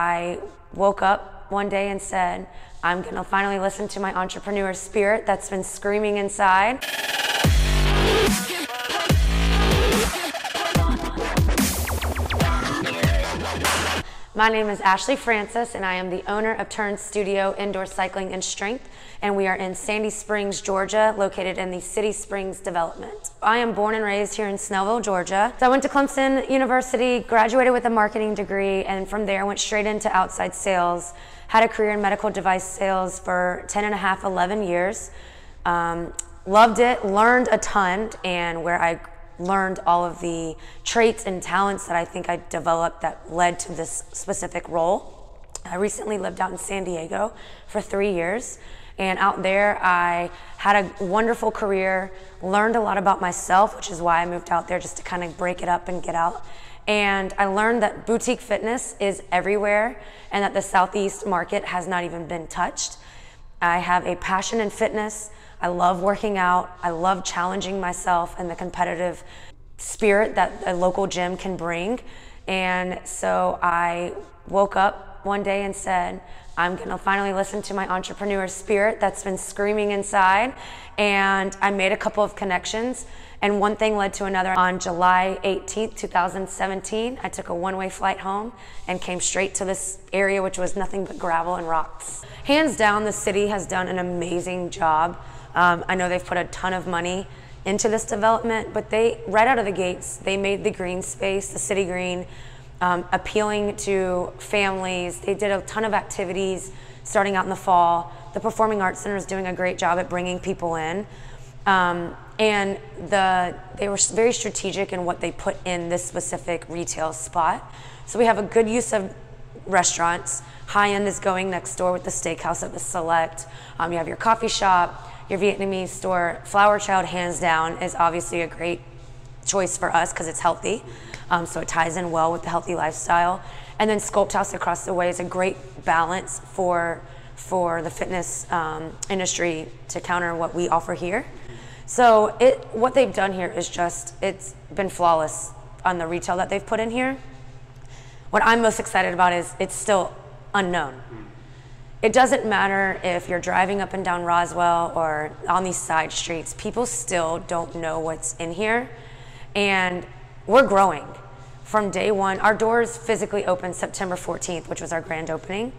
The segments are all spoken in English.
I woke up one day and said, I'm to finally listen to my entrepreneur spirit that's been screaming inside. My name is Ashley Francis, and I am the owner of Turn Studio Indoor Cycling and Strength, and we are in Sandy Springs, Georgia, located in the City Springs development. I am born and raised here in Snellville, Georgia. So I went to Clemson University, graduated with a marketing degree, and from there went straight into outside sales. Had a career in medical device sales for 10 and a half, 11 years. Um, loved it, learned a ton, and where I learned all of the traits and talents that I think I developed that led to this specific role. I recently lived out in San Diego for three years. And out there, I had a wonderful career, learned a lot about myself, which is why I moved out there just to kind of break it up and get out. And I learned that boutique fitness is everywhere and that the Southeast market has not even been touched. I have a passion in fitness. I love working out. I love challenging myself and the competitive spirit that a local gym can bring. And so I woke up one day and said, I'm to finally listen to my entrepreneur spirit that's been screaming inside. And I made a couple of connections, and one thing led to another. On July 18th, 2017, I took a one way flight home and came straight to this area, which was nothing but gravel and rocks. Hands down, the city has done an amazing job um, I know they've put a ton of money into this development, but they, right out of the gates, they made the green space, the city green, um, appealing to families. They did a ton of activities starting out in the fall. The Performing Arts Center is doing a great job at bringing people in. Um, and the, they were very strategic in what they put in this specific retail spot. So we have a good use of restaurants. High end is going next door with the steakhouse at the Select. Um, you have your coffee shop your Vietnamese store, Flower Child, hands down, is obviously a great choice for us because it's healthy. Um, so it ties in well with the healthy lifestyle. And then Sculpt House across the way is a great balance for for the fitness um, industry to counter what we offer here. So it what they've done here is just it's been flawless on the retail that they've put in here. What I'm most excited about is it's still unknown it doesn't matter if you're driving up and down Roswell or on these side streets, people still don't know what's in here. And we're growing. From day one, our doors physically opened September 14th, which was our grand opening.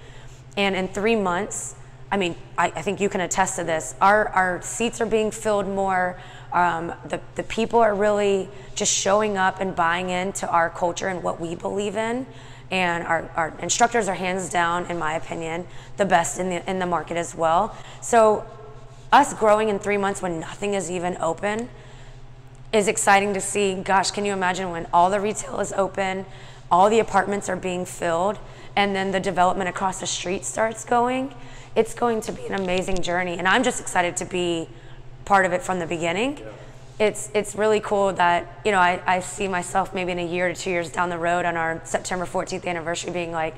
And in three months, I mean, I, I think you can attest to this, our, our seats are being filled more. Um, the, the people are really just showing up and buying into our culture and what we believe in and our, our instructors are hands down, in my opinion, the best in the in the market as well. So, us growing in three months when nothing is even open is exciting to see. Gosh, can you imagine when all the retail is open, all the apartments are being filled, and then the development across the street starts going? It's going to be an amazing journey, and I'm just excited to be part of it from the beginning. Yeah it's it's really cool that you know I, I see myself maybe in a year to two years down the road on our September 14th anniversary being like,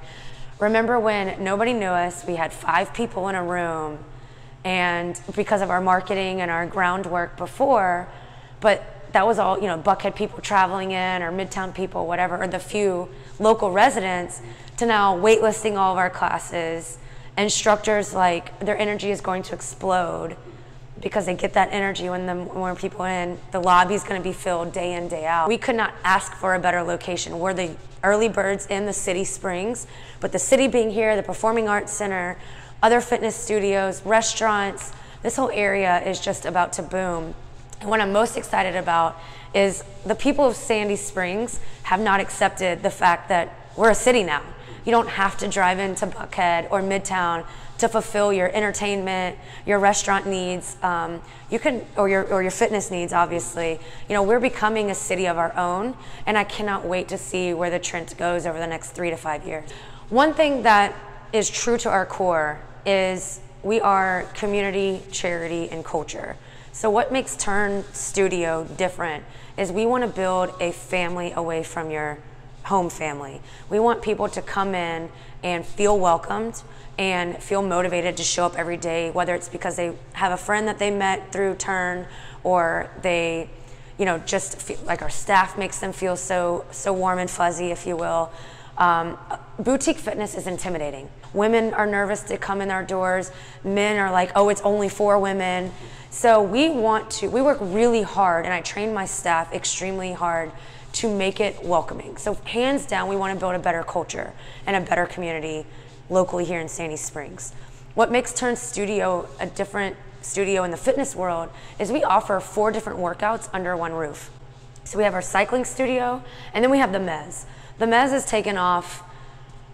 remember when nobody knew us? We had five people in a room, and because of our marketing and our groundwork before, but that was all you know Buckhead people traveling in or Midtown people, whatever, or the few local residents to now waitlisting all of our classes. Instructors like their energy is going to explode because they get that energy when the more people in. The lobby is going to be filled day in, day out. We could not ask for a better location. We're the early birds in the city springs, but the city being here, the Performing Arts Center, other fitness studios, restaurants, this whole area is just about to boom. And what I'm most excited about is the people of Sandy Springs have not accepted the fact that we're a city now. You don't have to drive into Buckhead or Midtown to fulfill your entertainment, your restaurant needs. Um, you can, or your or your fitness needs, obviously. You know, we're becoming a city of our own, and I cannot wait to see where the trend goes over the next three to five years. One thing that is true to our core is we are community, charity, and culture. So what makes Turn Studio different is we want to build a family away from your home family. We want people to come in and feel welcomed and feel motivated to show up every day, whether it's because they have a friend that they met through Turn or they, you know, just feel like our staff makes them feel so so warm and fuzzy, if you will. Um, boutique fitness is intimidating. Women are nervous to come in our doors. Men are like, oh, it's only for women. So we want to, we work really hard, and I train my staff extremely hard to make it welcoming. So, hands down, we want to build a better culture and a better community locally here in Sandy Springs. What makes Turn Studio a different studio in the fitness world is we offer four different workouts under one roof. So, we have our cycling studio, and then we have the Mez. The Mez has taken off,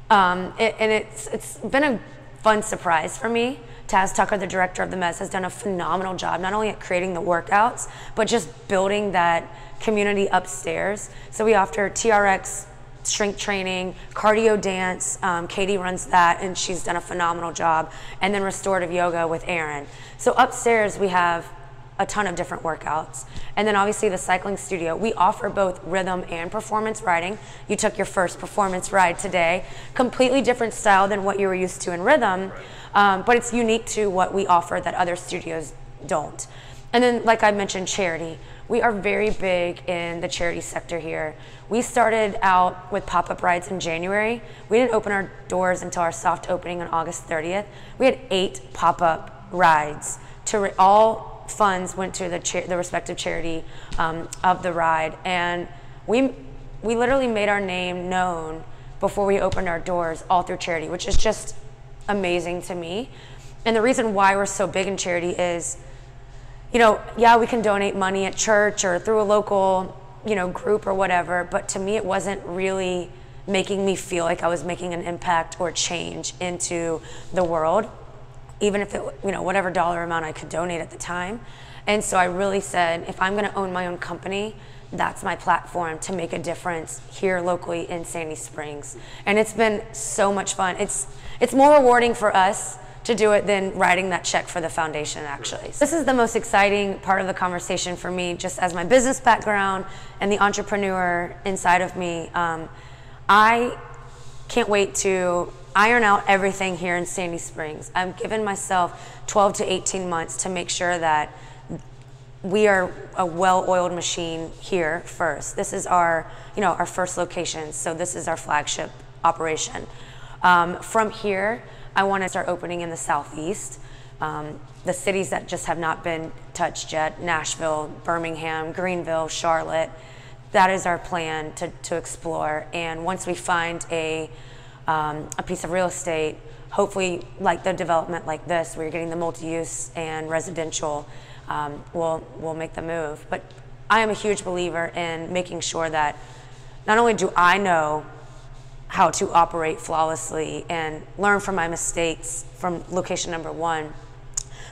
um, it, and it's, it's been a fun surprise for me. Taz Tucker, the director of the Mez, has done a phenomenal job, not only at creating the workouts, but just building that community upstairs. So we offer TRX strength training, cardio dance. Um, Katie runs that, and she's done a phenomenal job. And then restorative yoga with Aaron. So upstairs we have a ton of different workouts. And then obviously the cycling studio, we offer both rhythm and performance riding. You took your first performance ride today, completely different style than what you were used to in rhythm, um, but it's unique to what we offer that other studios don't. And then, like I mentioned, charity. We are very big in the charity sector here. We started out with pop up rides in January. We didn't open our doors until our soft opening on August 30th. We had eight pop up rides to all funds went to the, cha- the respective charity um, of the ride. And we, we literally made our name known before we opened our doors all through charity, which is just amazing to me. And the reason why we're so big in charity is, you know, yeah, we can donate money at church or through a local, you know, group or whatever, but to me, it wasn't really making me feel like I was making an impact or change into the world even if it, you know, whatever dollar amount I could donate at the time. And so I really said, if I'm going to own my own company, that's my platform to make a difference here locally in Sandy Springs. And it's been so much fun. It's it's more rewarding for us to do it than writing that check for the foundation actually. This is the most exciting part of the conversation for me just as my business background and the entrepreneur inside of me. Um, I can't wait to iron out everything here in Sandy Springs. I've given myself 12 to 18 months to make sure that we are a well-oiled machine here first. This is our, you know, our first location, so this is our flagship operation. Um, from here, I want to start opening in the southeast. Um, the cities that just have not been touched yet Nashville, Birmingham, Greenville, Charlotte. That is our plan to, to explore. And once we find a um, a piece of real estate, hopefully like the development like this, where you're getting the multi-use and residential, um, will will make the move. But I am a huge believer in making sure that not only do I know how to operate flawlessly and learn from my mistakes from location number one,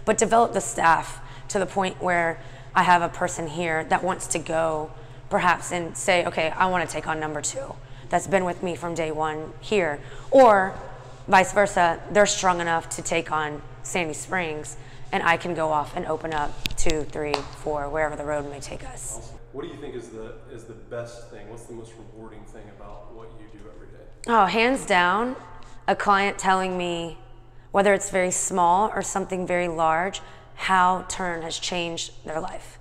but develop the staff to the point where I have a person here that wants to go perhaps and say, okay, I want to take on number two that's been with me from day one here. Or vice versa, they're strong enough to take on Sandy Springs and I can go off and open up two, three, four, wherever the road may take us. What do you think is the is the best thing? What's the most rewarding thing about what you do every day? Oh, hands down, a client telling me whether it's very small or something very large, how Turn has changed their life.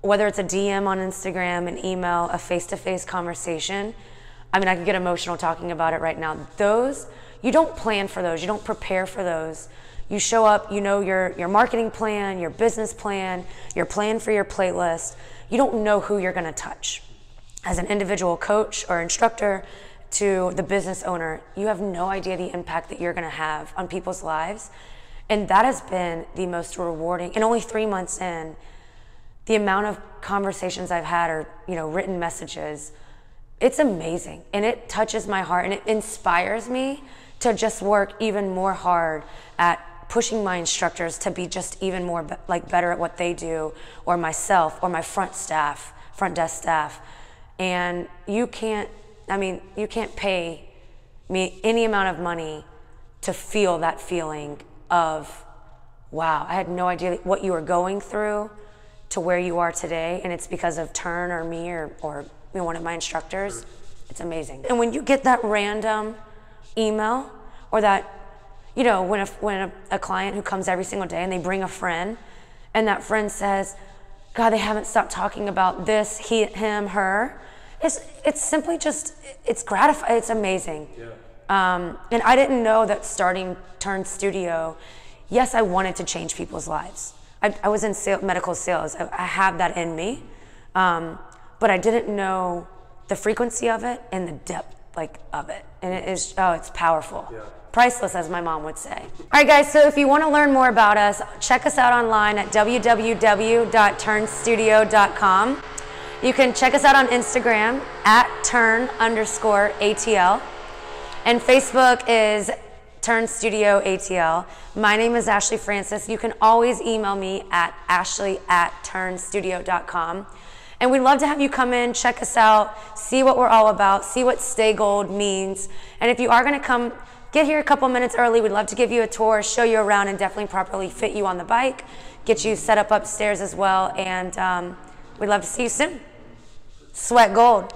Whether it's a DM on Instagram, an email, a face-to-face conversation, I mean, I could get emotional talking about it right now. Those, you don't plan for those, you don't prepare for those. You show up, you know your, your marketing plan, your business plan, your plan for your playlist. You don't know who you're gonna touch. As an individual coach or instructor to the business owner, you have no idea the impact that you're gonna have on people's lives. And that has been the most rewarding. And only three months in, the amount of conversations I've had or, you know, written messages it's amazing and it touches my heart and it inspires me to just work even more hard at pushing my instructors to be just even more be- like better at what they do or myself or my front staff front desk staff. And you can't i mean you can't pay me any amount of money to feel that feeling of wow i had no idea what you were going through to where you are today and it's because of turn or me or, or know, one of my instructors. It's amazing. And when you get that random email or that, you know, when a, when a, a client who comes every single day and they bring a friend and that friend says, God, they haven't stopped talking about this, he, him, her. It's, it's simply just, it's gratifying, it's amazing. Yeah. Um, and I didn't know that starting Turn Studio, yes, I wanted to change people's lives. I, I was in sale, medical sales. I, I, have that in me, um, but I didn't know the frequency of it and the depth like of it. And it is oh, it's powerful. Yeah. Priceless, as my mom would say. All right, guys, so if you want to learn more about us, check us out online at www.turnstudio.com. You can check us out on Instagram at turn underscore ATL. And Facebook is Turn Studio ATL. My name is Ashley Francis. You can always email me at ashley at turnstudio.com. And we'd love to have you come in, check us out, see what we're all about, see what Stay Gold means. And if you are going to come, get here a couple minutes early. We'd love to give you a tour, show you around, and definitely properly fit you on the bike, get you set up upstairs as well. And um, we'd love to see you soon. Sweat gold.